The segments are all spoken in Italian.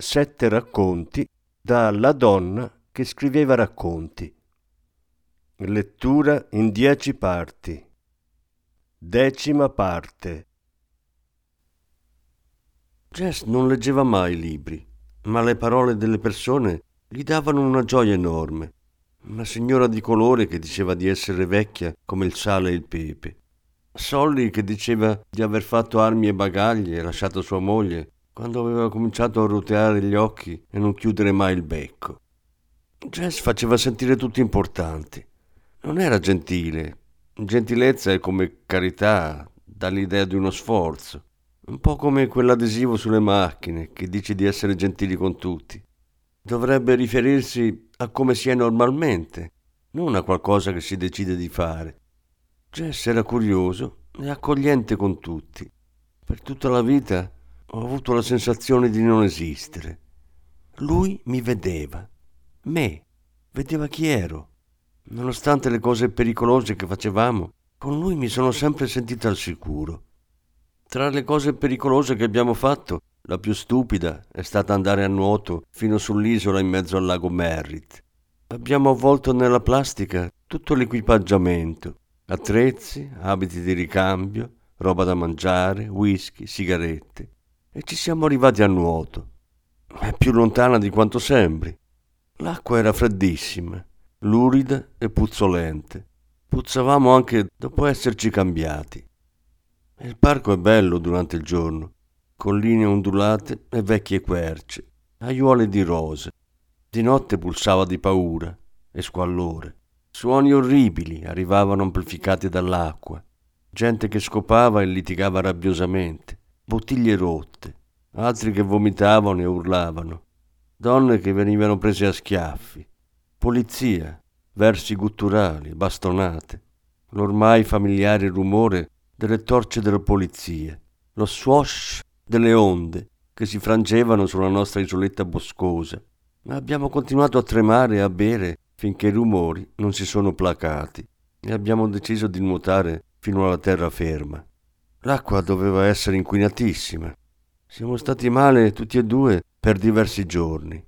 Sette racconti da La donna che scriveva racconti. Lettura in dieci parti. Decima parte. Jess non leggeva mai libri, ma le parole delle persone gli davano una gioia enorme. Una signora di colore che diceva di essere vecchia come il sale e il pepe. Solly che diceva di aver fatto armi e bagagli e lasciato sua moglie quando aveva cominciato a roteare gli occhi e non chiudere mai il becco. Jess faceva sentire tutti importanti. Non era gentile. Gentilezza è come carità, dà l'idea di uno sforzo. Un po' come quell'adesivo sulle macchine che dice di essere gentili con tutti. Dovrebbe riferirsi a come si è normalmente, non a qualcosa che si decide di fare. Jess era curioso e accogliente con tutti. Per tutta la vita ho avuto la sensazione di non esistere. Lui mi vedeva, me, vedeva chi ero. Nonostante le cose pericolose che facevamo, con lui mi sono sempre sentito al sicuro. Tra le cose pericolose che abbiamo fatto, la più stupida è stata andare a nuoto fino sull'isola in mezzo al lago Merritt. Abbiamo avvolto nella plastica tutto l'equipaggiamento, attrezzi, abiti di ricambio, roba da mangiare, whisky, sigarette e ci siamo arrivati a nuoto. È più lontana di quanto sembri. L'acqua era freddissima, lurida e puzzolente. Puzzavamo anche dopo esserci cambiati. Il parco è bello durante il giorno, colline ondulate e vecchie querce, aiuole di rose. Di notte pulsava di paura e squallore. Suoni orribili arrivavano amplificati dall'acqua, gente che scopava e litigava rabbiosamente bottiglie rotte, altri che vomitavano e urlavano, donne che venivano prese a schiaffi, polizia, versi gutturali, bastonate, l'ormai familiare rumore delle torce della polizia, lo swash delle onde che si frangevano sulla nostra isoletta boscosa, ma abbiamo continuato a tremare e a bere finché i rumori non si sono placati e abbiamo deciso di nuotare fino alla terraferma. L'acqua doveva essere inquinatissima. Siamo stati male tutti e due per diversi giorni.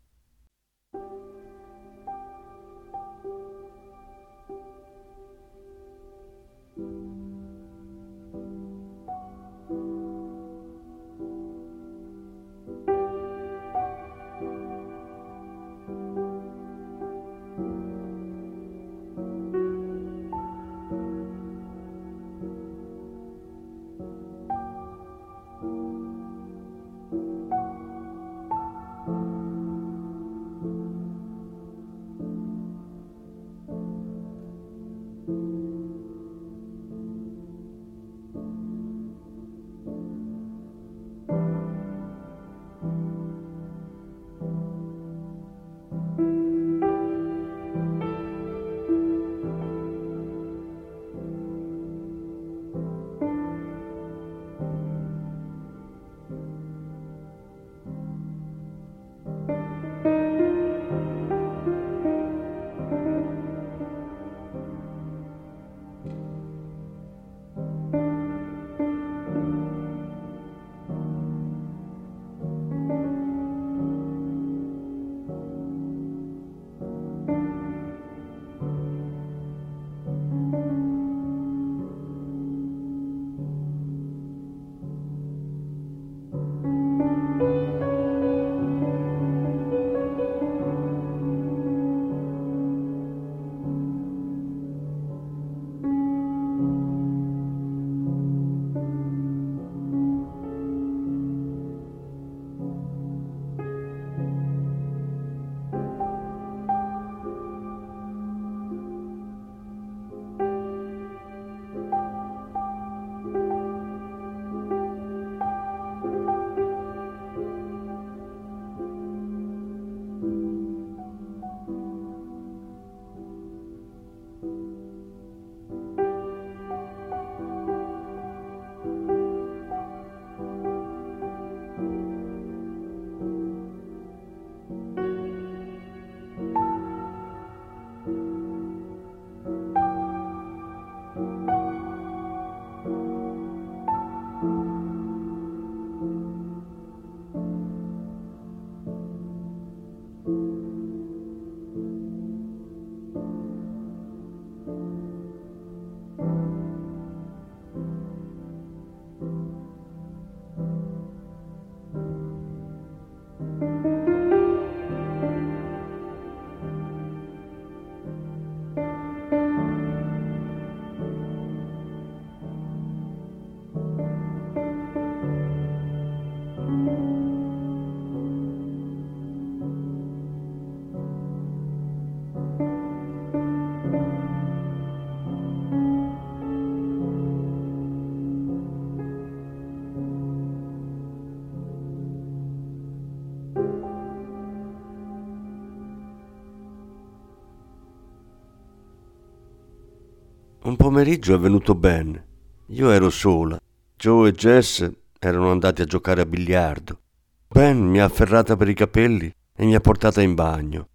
Pomeriggio è venuto Ben. Io ero sola. Joe e Jess erano andati a giocare a biliardo. Ben mi ha afferrata per i capelli e mi ha portata in bagno.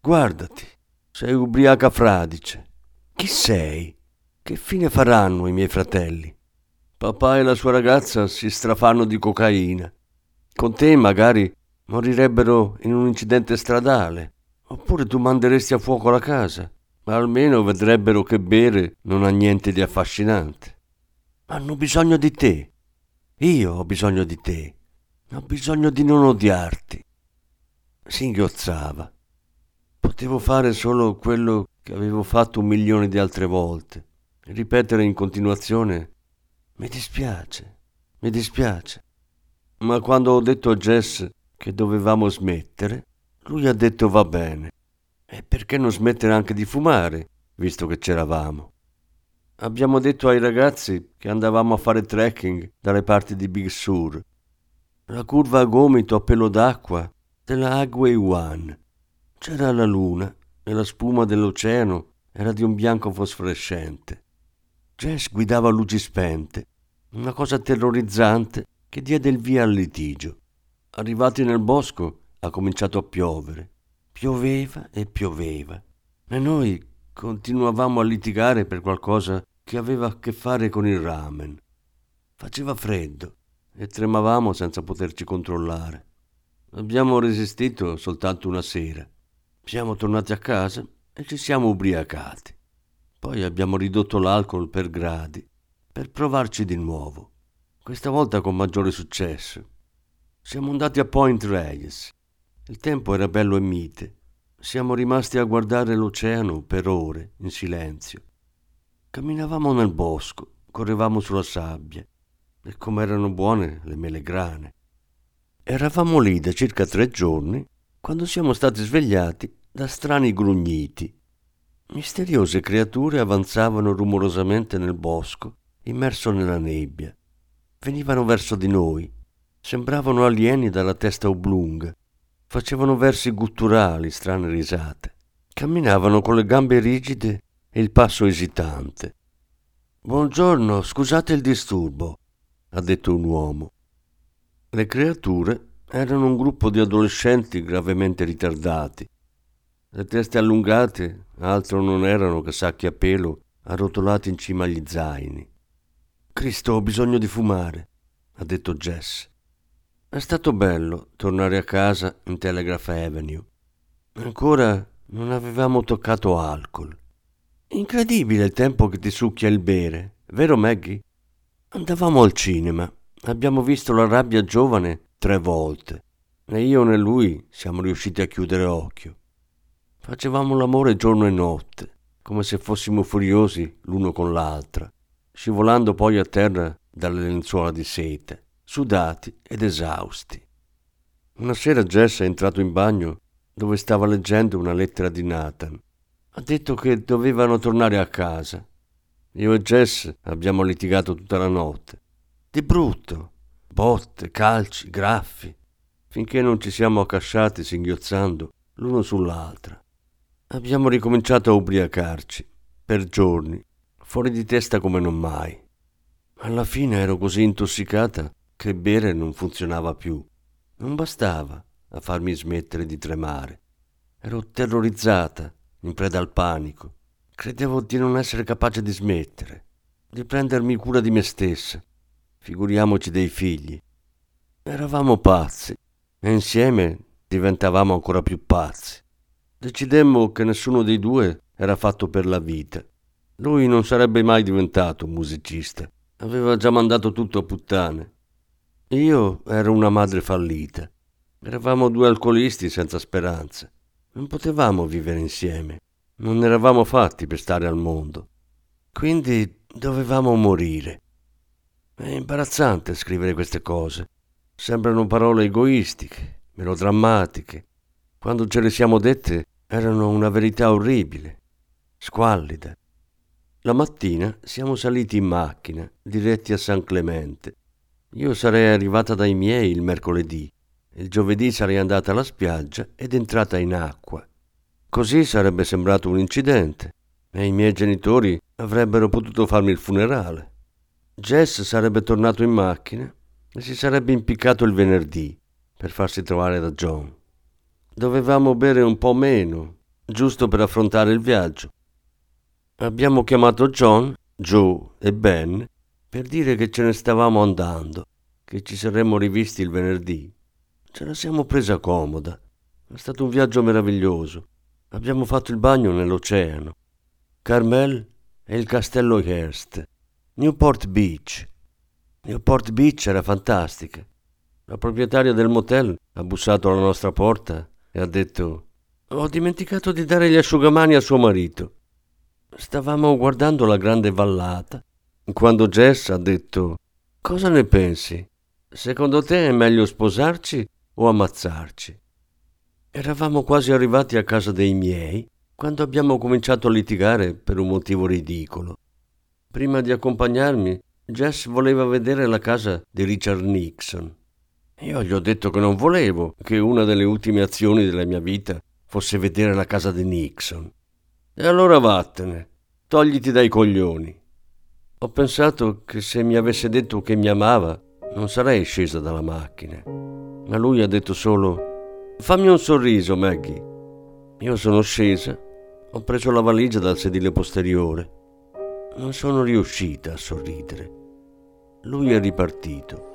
Guardati, sei ubriaca fradice. Chi sei? Che fine faranno i miei fratelli? Papà e la sua ragazza si strafanno di cocaina. Con te magari morirebbero in un incidente stradale. Oppure tu manderesti a fuoco la casa ma almeno vedrebbero che bere non ha niente di affascinante. Hanno bisogno di te. Io ho bisogno di te. Ho bisogno di non odiarti. Singhiozzava. Potevo fare solo quello che avevo fatto un milione di altre volte. Ripetere in continuazione mi dispiace, mi dispiace. Ma quando ho detto a Jess che dovevamo smettere, lui ha detto va bene. E perché non smettere anche di fumare, visto che c'eravamo? Abbiamo detto ai ragazzi che andavamo a fare trekking dalle parti di Big Sur. La curva a gomito a pelo d'acqua della Agway One. C'era la luna e la spuma dell'oceano era di un bianco fosforescente. Jess guidava a luci spente, una cosa terrorizzante che diede il via al litigio. Arrivati nel bosco ha cominciato a piovere. Pioveva e pioveva e noi continuavamo a litigare per qualcosa che aveva a che fare con il ramen. Faceva freddo e tremavamo senza poterci controllare. Abbiamo resistito soltanto una sera. Siamo tornati a casa e ci siamo ubriacati. Poi abbiamo ridotto l'alcol per gradi per provarci di nuovo, questa volta con maggiore successo. Siamo andati a Point Reyes il tempo era bello e mite. Siamo rimasti a guardare l'oceano per ore, in silenzio. Camminavamo nel bosco, correvamo sulla sabbia, e come erano buone le melegrane. Eravamo lì da circa tre giorni quando siamo stati svegliati da strani grugniti. Misteriose creature avanzavano rumorosamente nel bosco, immerso nella nebbia. Venivano verso di noi. Sembravano alieni dalla testa oblunga Facevano versi gutturali, strane risate. Camminavano con le gambe rigide e il passo esitante. Buongiorno, scusate il disturbo, ha detto un uomo. Le creature erano un gruppo di adolescenti gravemente ritardati. Le teste allungate altro non erano che sacchi a pelo arrotolati in cima agli zaini. Cristo, ho bisogno di fumare, ha detto Jess. È stato bello tornare a casa in Telegraph Avenue. Ancora non avevamo toccato alcol. Incredibile il tempo che ti succhia il bere, vero Maggie? Andavamo al cinema. Abbiamo visto la rabbia giovane tre volte. Né io né lui siamo riusciti a chiudere occhio. Facevamo l'amore giorno e notte, come se fossimo furiosi l'uno con l'altra, scivolando poi a terra dalle lenzuola di sete sudati ed esausti. Una sera Jess è entrato in bagno dove stava leggendo una lettera di Nathan. Ha detto che dovevano tornare a casa. Io e Jess abbiamo litigato tutta la notte. Di brutto. Botte, calci, graffi, finché non ci siamo accasciati singhiozzando l'uno sull'altra. Abbiamo ricominciato a ubriacarci, per giorni, fuori di testa come non mai. Alla fine ero così intossicata che bere non funzionava più. Non bastava a farmi smettere di tremare. Ero terrorizzata, in preda al panico. Credevo di non essere capace di smettere, di prendermi cura di me stessa. Figuriamoci dei figli. Eravamo pazzi e insieme diventavamo ancora più pazzi. Decidemmo che nessuno dei due era fatto per la vita. Lui non sarebbe mai diventato un musicista. Aveva già mandato tutto a puttane io ero una madre fallita. Eravamo due alcolisti senza speranze. Non potevamo vivere insieme. Non eravamo fatti per stare al mondo. Quindi dovevamo morire. È imbarazzante scrivere queste cose. Sembrano parole egoistiche, melodrammatiche. Quando ce le siamo dette erano una verità orribile, squallida. La mattina siamo saliti in macchina, diretti a San Clemente. Io sarei arrivata dai miei il mercoledì. Il giovedì sarei andata alla spiaggia ed entrata in acqua. Così sarebbe sembrato un incidente. e i miei genitori avrebbero potuto farmi il funerale. Jess sarebbe tornato in macchina e si sarebbe impiccato il venerdì per farsi trovare da John. Dovevamo bere un po' meno, giusto per affrontare il viaggio. Abbiamo chiamato John, Joe e Ben per dire che ce ne stavamo andando, che ci saremmo rivisti il venerdì. Ce la siamo presa comoda. È stato un viaggio meraviglioso. Abbiamo fatto il bagno nell'oceano. Carmel e il castello Hearst. Newport Beach. Newport Beach era fantastica. La proprietaria del motel ha bussato alla nostra porta e ha detto ho dimenticato di dare gli asciugamani a suo marito. Stavamo guardando la grande vallata quando Jess ha detto Cosa ne pensi? Secondo te è meglio sposarci o ammazzarci? Eravamo quasi arrivati a casa dei miei quando abbiamo cominciato a litigare per un motivo ridicolo. Prima di accompagnarmi, Jess voleva vedere la casa di Richard Nixon. Io gli ho detto che non volevo che una delle ultime azioni della mia vita fosse vedere la casa di Nixon. E allora vattene, togliti dai coglioni. Ho pensato che se mi avesse detto che mi amava, non sarei scesa dalla macchina. Ma lui ha detto solo: Fammi un sorriso, Maggie. Io sono scesa, ho preso la valigia dal sedile posteriore. Non sono riuscita a sorridere. Lui è ripartito.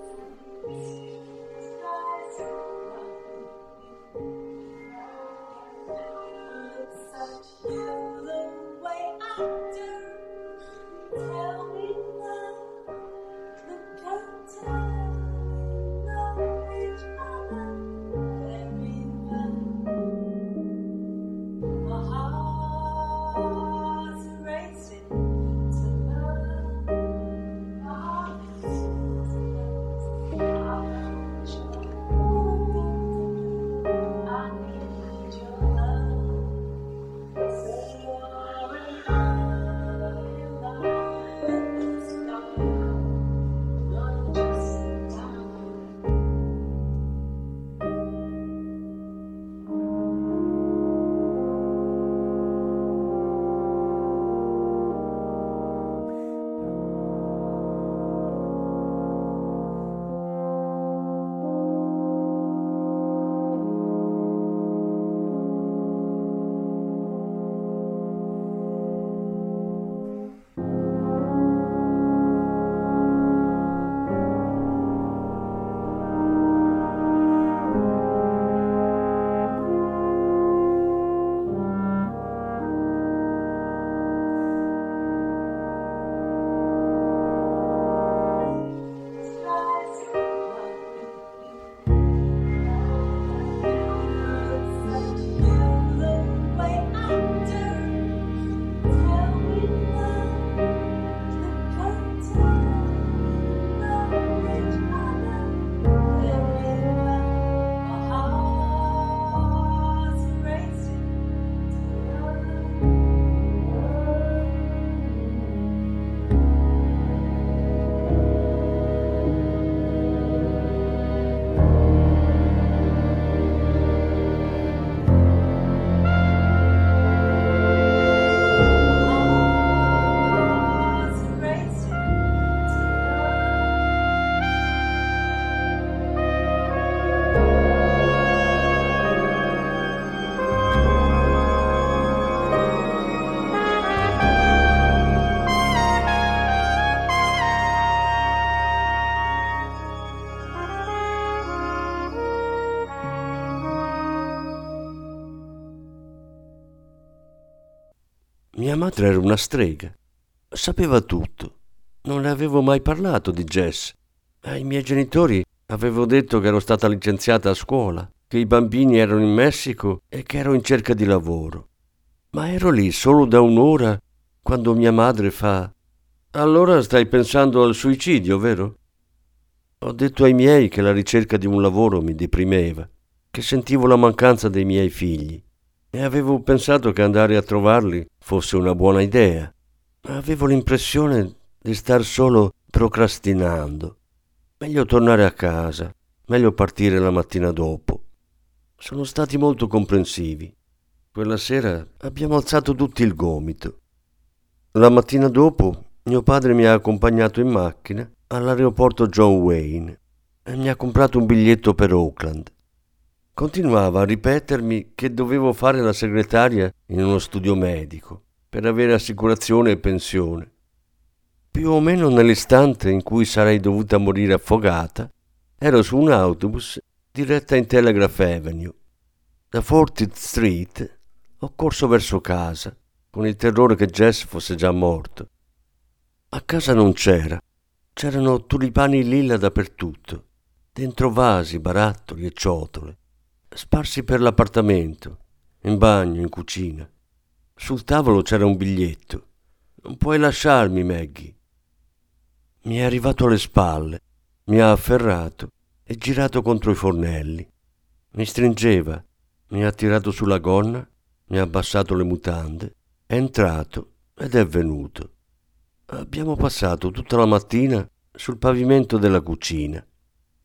Madre era una strega. Sapeva tutto. Non le avevo mai parlato di Jess. Ai miei genitori avevo detto che ero stata licenziata a scuola, che i bambini erano in Messico e che ero in cerca di lavoro. Ma ero lì solo da un'ora quando mia madre fa Allora stai pensando al suicidio, vero? Ho detto ai miei che la ricerca di un lavoro mi deprimeva, che sentivo la mancanza dei miei figli e avevo pensato che andare a trovarli fosse una buona idea. Avevo l'impressione di star solo procrastinando. Meglio tornare a casa, meglio partire la mattina dopo. Sono stati molto comprensivi. Quella sera abbiamo alzato tutti il gomito. La mattina dopo mio padre mi ha accompagnato in macchina all'aeroporto John Wayne e mi ha comprato un biglietto per Oakland. Continuava a ripetermi che dovevo fare la segretaria in uno studio medico per avere assicurazione e pensione. Più o meno nell'istante in cui sarei dovuta morire affogata, ero su un autobus diretta in Telegraph Avenue. Da 40th Street ho corso verso casa, con il terrore che Jess fosse già morto. A casa non c'era, c'erano tulipani lilla dappertutto, dentro vasi, barattoli e ciotole, sparsi per l'appartamento, in bagno, in cucina. Sul tavolo c'era un biglietto. Non puoi lasciarmi, Maggie. Mi è arrivato alle spalle, mi ha afferrato e girato contro i fornelli. Mi stringeva, mi ha tirato sulla gonna, mi ha abbassato le mutande, è entrato ed è venuto. Abbiamo passato tutta la mattina sul pavimento della cucina.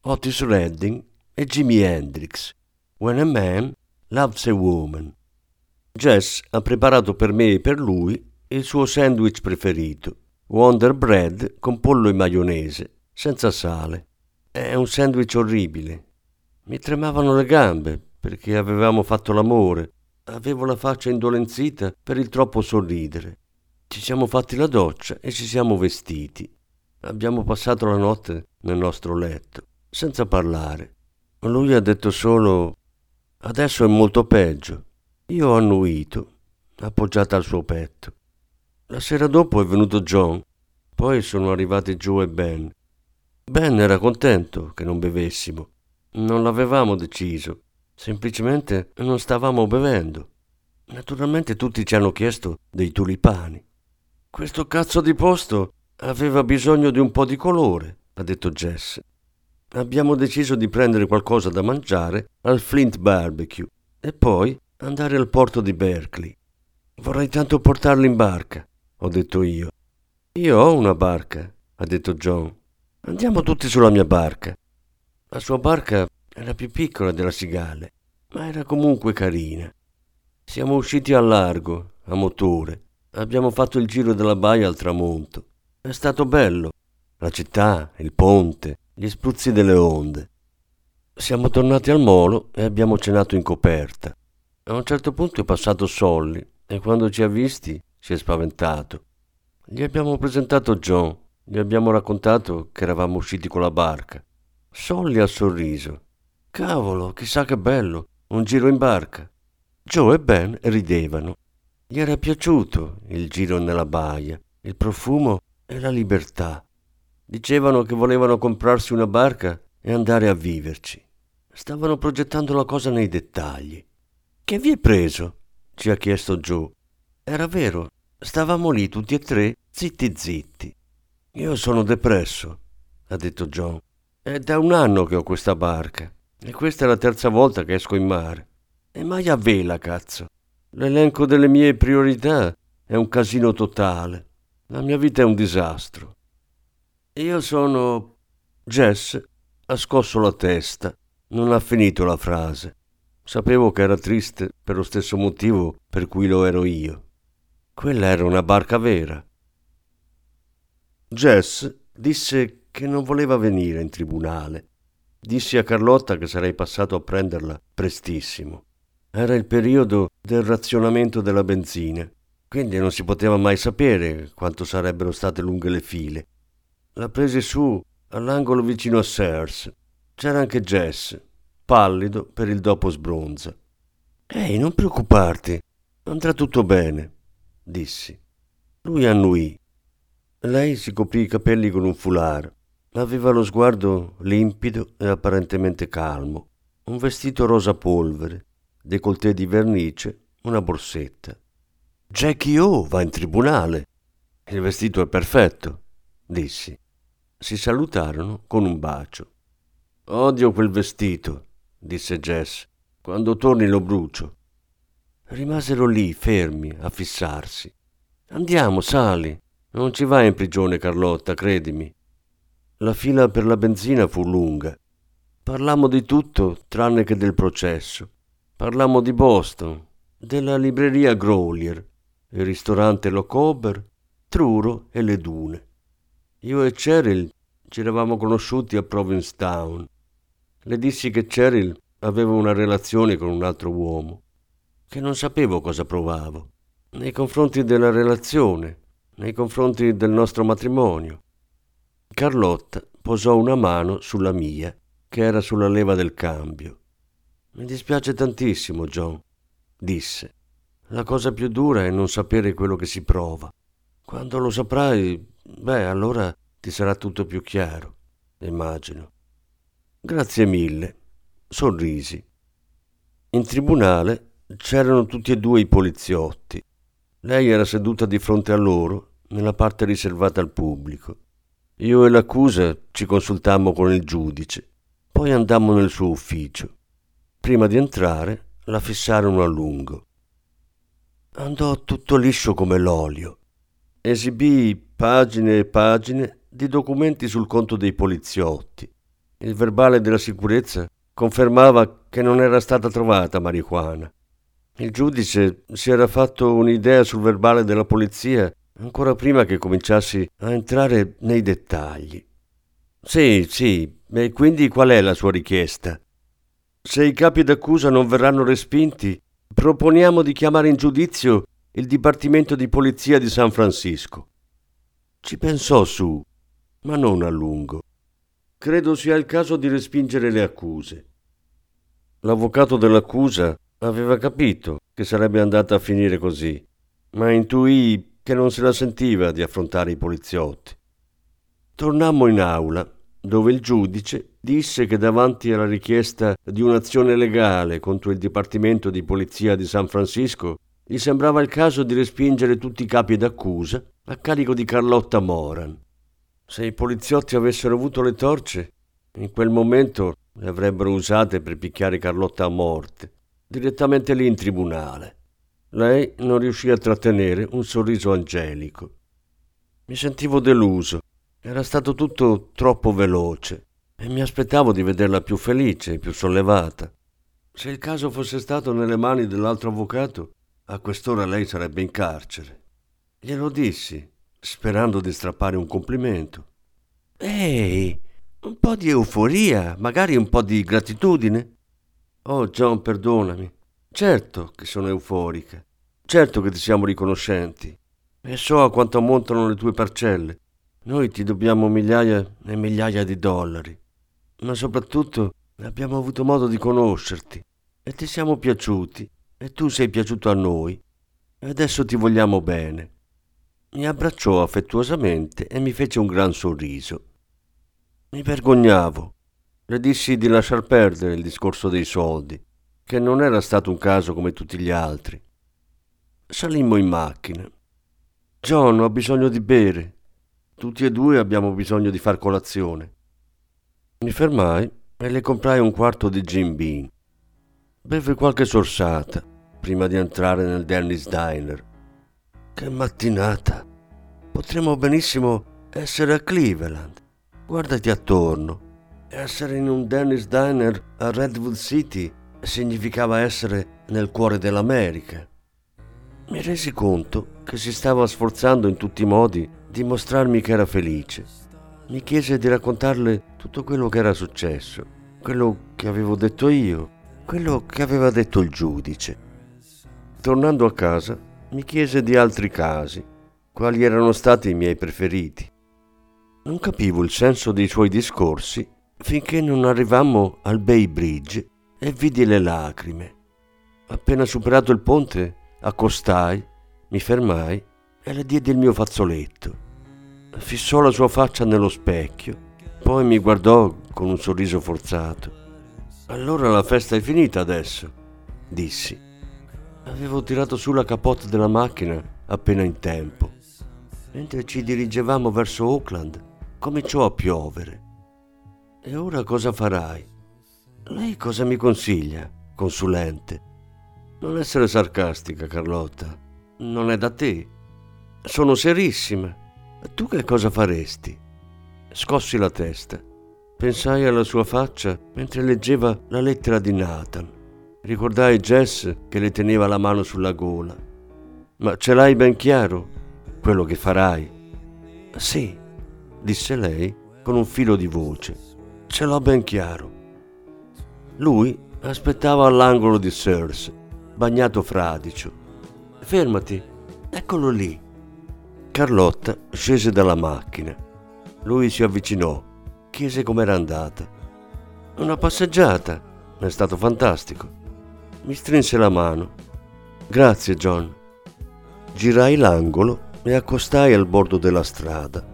Otis Redding e Jimi Hendrix. When a man loves a woman. Jess ha preparato per me e per lui il suo sandwich preferito, Wonder Bread con pollo e maionese, senza sale. È un sandwich orribile. Mi tremavano le gambe perché avevamo fatto l'amore. Avevo la faccia indolenzita per il troppo sorridere. Ci siamo fatti la doccia e ci siamo vestiti. Abbiamo passato la notte nel nostro letto, senza parlare. Lui ha detto solo Adesso è molto peggio. Io ho annuito, appoggiata al suo petto. La sera dopo è venuto John, poi sono arrivati Joe e Ben. Ben era contento che non bevessimo. Non l'avevamo deciso, semplicemente non stavamo bevendo. Naturalmente tutti ci hanno chiesto dei tulipani. Questo cazzo di posto aveva bisogno di un po' di colore, ha detto Jess. Abbiamo deciso di prendere qualcosa da mangiare al Flint Barbecue e poi andare al porto di Berkeley. Vorrei tanto portarli in barca, ho detto io. Io ho una barca, ha detto John. Andiamo tutti sulla mia barca. La sua barca era più piccola della Sigale, ma era comunque carina. Siamo usciti al largo, a motore. Abbiamo fatto il giro della baia al tramonto. È stato bello. La città, il ponte, gli spruzzi delle onde. Siamo tornati al molo e abbiamo cenato in coperta. A un certo punto è passato Solly e quando ci ha visti si è spaventato. Gli abbiamo presentato John, gli abbiamo raccontato che eravamo usciti con la barca. Solly ha sorriso. Cavolo, chissà che bello, un giro in barca. Joe e Ben ridevano. Gli era piaciuto il giro nella baia, il profumo e la libertà. Dicevano che volevano comprarsi una barca e andare a viverci. Stavano progettando la cosa nei dettagli. Che vi è preso? ci ha chiesto Joe. Era vero, stavamo lì tutti e tre, zitti zitti. Io sono depresso, ha detto John. È da un anno che ho questa barca e questa è la terza volta che esco in mare. E mai a vela, cazzo. L'elenco delle mie priorità è un casino totale. La mia vita è un disastro. Io sono... Jess ha scosso la testa. Non ha finito la frase. Sapevo che era triste per lo stesso motivo per cui lo ero io. Quella era una barca vera. Jess disse che non voleva venire in tribunale. Dissi a Carlotta che sarei passato a prenderla prestissimo. Era il periodo del razionamento della benzina, quindi non si poteva mai sapere quanto sarebbero state lunghe le file. La presi su all'angolo vicino a Sears. C'era anche Jess, pallido per il dopo sbronza. Ehi, non preoccuparti, andrà tutto bene, dissi. Lui annuì. Lei si coprì i capelli con un foulard. Aveva lo sguardo limpido e apparentemente calmo. Un vestito rosa polvere, décolleté di vernice, una borsetta. Jackie O va in tribunale. Il vestito è perfetto, dissi. Si salutarono con un bacio. Odio quel vestito, disse Jess. Quando torni lo brucio. Rimasero lì, fermi, a fissarsi. Andiamo, sali. Non ci vai in prigione, Carlotta, credimi. La fila per la benzina fu lunga. Parlammo di tutto tranne che del processo. Parlammo di Boston, della libreria Grolier, il ristorante Locober Truro e le dune. Io e Cheryl ci eravamo conosciuti a Provincetown. Le dissi che Cheryl aveva una relazione con un altro uomo, che non sapevo cosa provavo, nei confronti della relazione, nei confronti del nostro matrimonio. Carlotta posò una mano sulla mia, che era sulla leva del cambio. Mi dispiace tantissimo, John, disse. La cosa più dura è non sapere quello che si prova. Quando lo saprai, beh, allora ti sarà tutto più chiaro, immagino. Grazie mille. Sorrisi. In tribunale c'erano tutti e due i poliziotti. Lei era seduta di fronte a loro, nella parte riservata al pubblico. Io e l'accusa ci consultammo con il giudice, poi andammo nel suo ufficio. Prima di entrare la fissarono a lungo. Andò tutto liscio come l'olio. Esibì pagine e pagine di documenti sul conto dei poliziotti. Il verbale della sicurezza confermava che non era stata trovata marijuana. Il giudice si era fatto un'idea sul verbale della polizia ancora prima che cominciassi a entrare nei dettagli. Sì, sì, e quindi qual è la sua richiesta? Se i capi d'accusa non verranno respinti, proponiamo di chiamare in giudizio il Dipartimento di Polizia di San Francisco. Ci pensò su, ma non a lungo. Credo sia il caso di respingere le accuse. L'avvocato dell'accusa aveva capito che sarebbe andata a finire così, ma intuì che non se la sentiva di affrontare i poliziotti. Tornammo in aula, dove il giudice disse che davanti alla richiesta di un'azione legale contro il Dipartimento di Polizia di San Francisco, gli sembrava il caso di respingere tutti i capi d'accusa a carico di Carlotta Moran. Se i poliziotti avessero avuto le torce, in quel momento le avrebbero usate per picchiare Carlotta a morte, direttamente lì in tribunale. Lei non riuscì a trattenere un sorriso angelico. Mi sentivo deluso. Era stato tutto troppo veloce e mi aspettavo di vederla più felice, più sollevata. Se il caso fosse stato nelle mani dell'altro avvocato, a quest'ora lei sarebbe in carcere. Glielo dissi, sperando di strappare un complimento. Ehi, un po' di euforia, magari un po' di gratitudine. Oh John, perdonami. Certo che sono euforica, certo che ti siamo riconoscenti e so a quanto ammontano le tue parcelle. Noi ti dobbiamo migliaia e migliaia di dollari, ma soprattutto abbiamo avuto modo di conoscerti e ti siamo piaciuti e tu sei piaciuto a noi e adesso ti vogliamo bene. Mi abbracciò affettuosamente e mi fece un gran sorriso. Mi vergognavo. Le dissi di lasciar perdere il discorso dei soldi che non era stato un caso come tutti gli altri. Salimmo in macchina. John, ho bisogno di bere. Tutti e due abbiamo bisogno di far colazione. Mi fermai e le comprai un quarto di Jim Bean. Beve qualche sorsata prima di entrare nel Dennis Diner. Che mattinata! Potremmo benissimo essere a Cleveland. Guardati attorno. Essere in un Dennis Diner a Redwood City significava essere nel cuore dell'America. Mi resi conto che si stava sforzando in tutti i modi di mostrarmi che era felice. Mi chiese di raccontarle tutto quello che era successo, quello che avevo detto io, quello che aveva detto il giudice. Tornando a casa, mi chiese di altri casi, quali erano stati i miei preferiti. Non capivo il senso dei suoi discorsi finché non arrivammo al Bay Bridge e vidi le lacrime. Appena superato il ponte, accostai, mi fermai e le diedi il mio fazzoletto. Fissò la sua faccia nello specchio, poi mi guardò con un sorriso forzato. Allora la festa è finita adesso, dissi. Avevo tirato su la capote della macchina appena in tempo. Mentre ci dirigevamo verso Oakland, cominciò a piovere. E ora cosa farai? Lei cosa mi consiglia, consulente? Non essere sarcastica, Carlotta. Non è da te. Sono serissima. Tu che cosa faresti? Scossi la testa. Pensai alla sua faccia mentre leggeva la lettera di Nathan. Ricordai Jess che le teneva la mano sulla gola. Ma ce l'hai ben chiaro? quello che farai? Sì, disse lei con un filo di voce. Ce l'ho ben chiaro. Lui aspettava all'angolo di Sears, bagnato fradicio. Fermati, eccolo lì. Carlotta scese dalla macchina. Lui si avvicinò, chiese com'era andata. Una passeggiata, è stato fantastico. Mi strinse la mano. Grazie, John. Girai l'angolo e accostai al bordo della strada.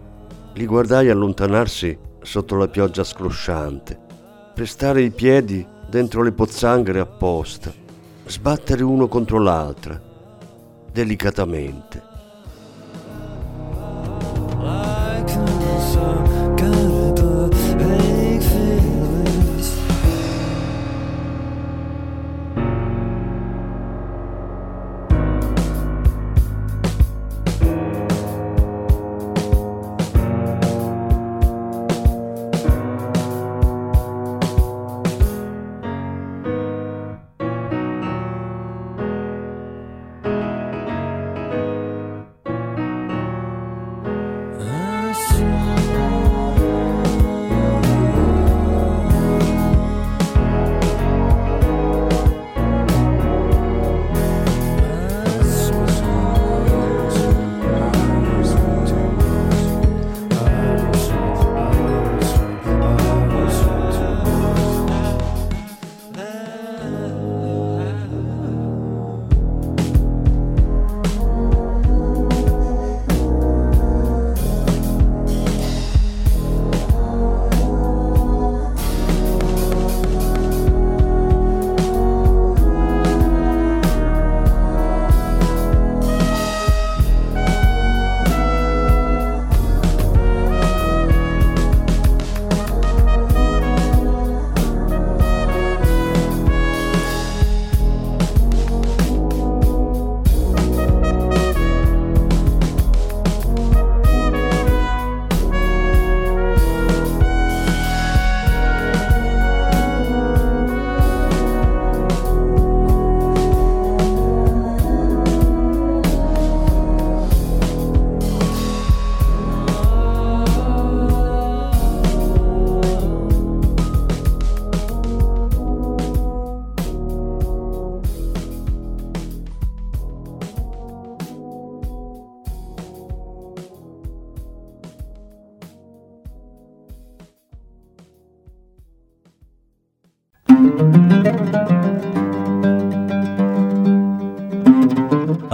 Li guardai allontanarsi sotto la pioggia scrosciante, pestare i piedi dentro le pozzanghere apposta, sbattere uno contro l'altra, delicatamente.